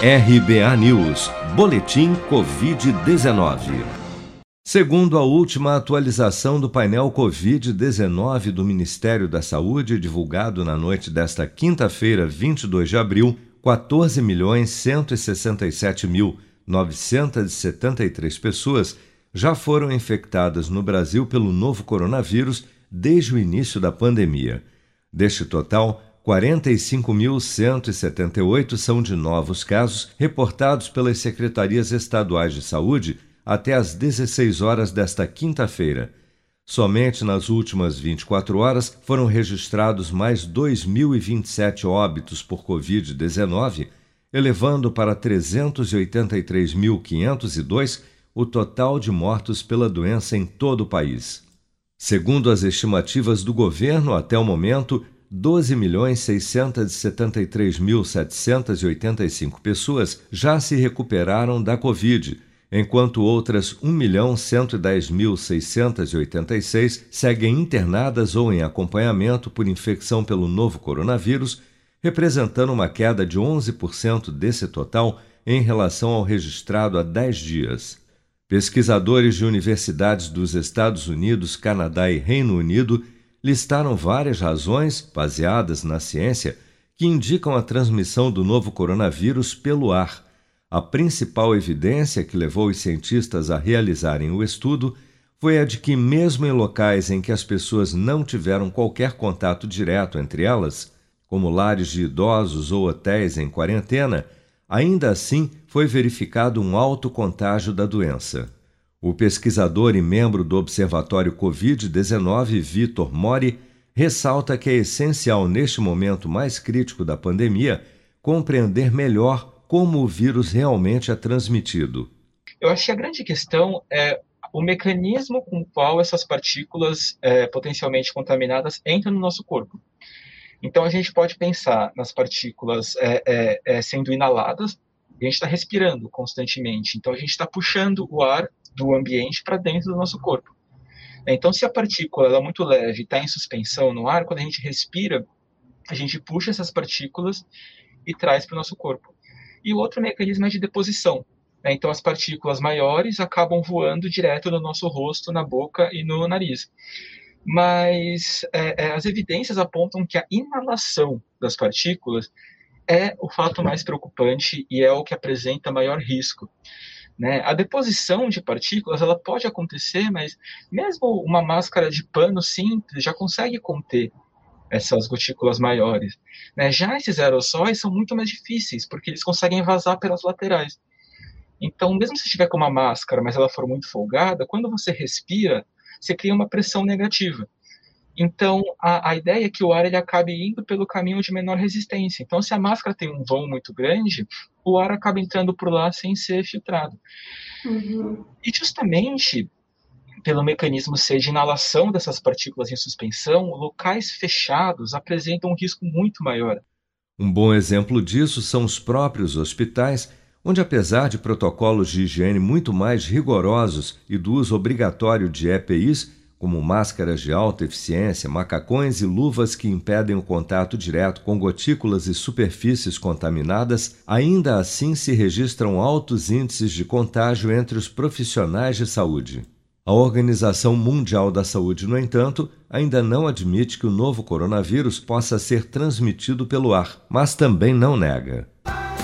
RBA News, Boletim Covid-19. Segundo a última atualização do painel Covid-19 do Ministério da Saúde, divulgado na noite desta quinta-feira, 22 de abril, 14.167.973 pessoas já foram infectadas no Brasil pelo novo coronavírus desde o início da pandemia. Deste total, 45.178 são de novos casos reportados pelas secretarias estaduais de saúde até às 16 horas desta quinta-feira. Somente nas últimas 24 horas foram registrados mais 2.027 óbitos por Covid-19, elevando para 383.502 o total de mortos pela doença em todo o país. Segundo as estimativas do governo, até o momento, 12.673.785 pessoas já se recuperaram da Covid, enquanto outras 1.110.686 seguem internadas ou em acompanhamento por infecção pelo novo coronavírus, representando uma queda de 11% desse total em relação ao registrado há 10 dias. Pesquisadores de universidades dos Estados Unidos, Canadá e Reino Unido listaram várias razões, baseadas na ciência, que indicam a transmissão do novo coronavírus pelo ar. A principal evidência que levou os cientistas a realizarem o estudo foi a de que, mesmo em locais em que as pessoas não tiveram qualquer contato direto entre elas, como lares de idosos ou hotéis em quarentena, ainda assim foi verificado um alto contágio da doença. O pesquisador e membro do Observatório Covid-19, Vitor Mori, ressalta que é essencial, neste momento mais crítico da pandemia, compreender melhor como o vírus realmente é transmitido. Eu acho que a grande questão é o mecanismo com o qual essas partículas é, potencialmente contaminadas entram no nosso corpo. Então, a gente pode pensar nas partículas é, é, é sendo inaladas, a gente está respirando constantemente. Então, a gente está puxando o ar do ambiente para dentro do nosso corpo. Então, se a partícula é muito leve está em suspensão no ar, quando a gente respira, a gente puxa essas partículas e traz para o nosso corpo. E o outro mecanismo é de deposição. Né? Então, as partículas maiores acabam voando direto no nosso rosto, na boca e no nariz. Mas é, é, as evidências apontam que a inalação das partículas é o fato mais preocupante e é o que apresenta maior risco. Né? A deposição de partículas ela pode acontecer, mas mesmo uma máscara de pano simples já consegue conter essas gotículas maiores. Né? Já esses aerossóis são muito mais difíceis, porque eles conseguem vazar pelas laterais. Então, mesmo se estiver com uma máscara, mas ela for muito folgada, quando você respira, você cria uma pressão negativa. Então, a, a ideia é que o ar ele acabe indo pelo caminho de menor resistência. Então, se a máscara tem um vão muito grande, o ar acaba entrando por lá sem ser filtrado. Uhum. E justamente pelo mecanismo ser de inalação dessas partículas em suspensão, locais fechados apresentam um risco muito maior. Um bom exemplo disso são os próprios hospitais, onde, apesar de protocolos de higiene muito mais rigorosos e do uso obrigatório de EPIs, como máscaras de alta eficiência, macacões e luvas que impedem o contato direto com gotículas e superfícies contaminadas, ainda assim se registram altos índices de contágio entre os profissionais de saúde. A Organização Mundial da Saúde, no entanto, ainda não admite que o novo coronavírus possa ser transmitido pelo ar, mas também não nega.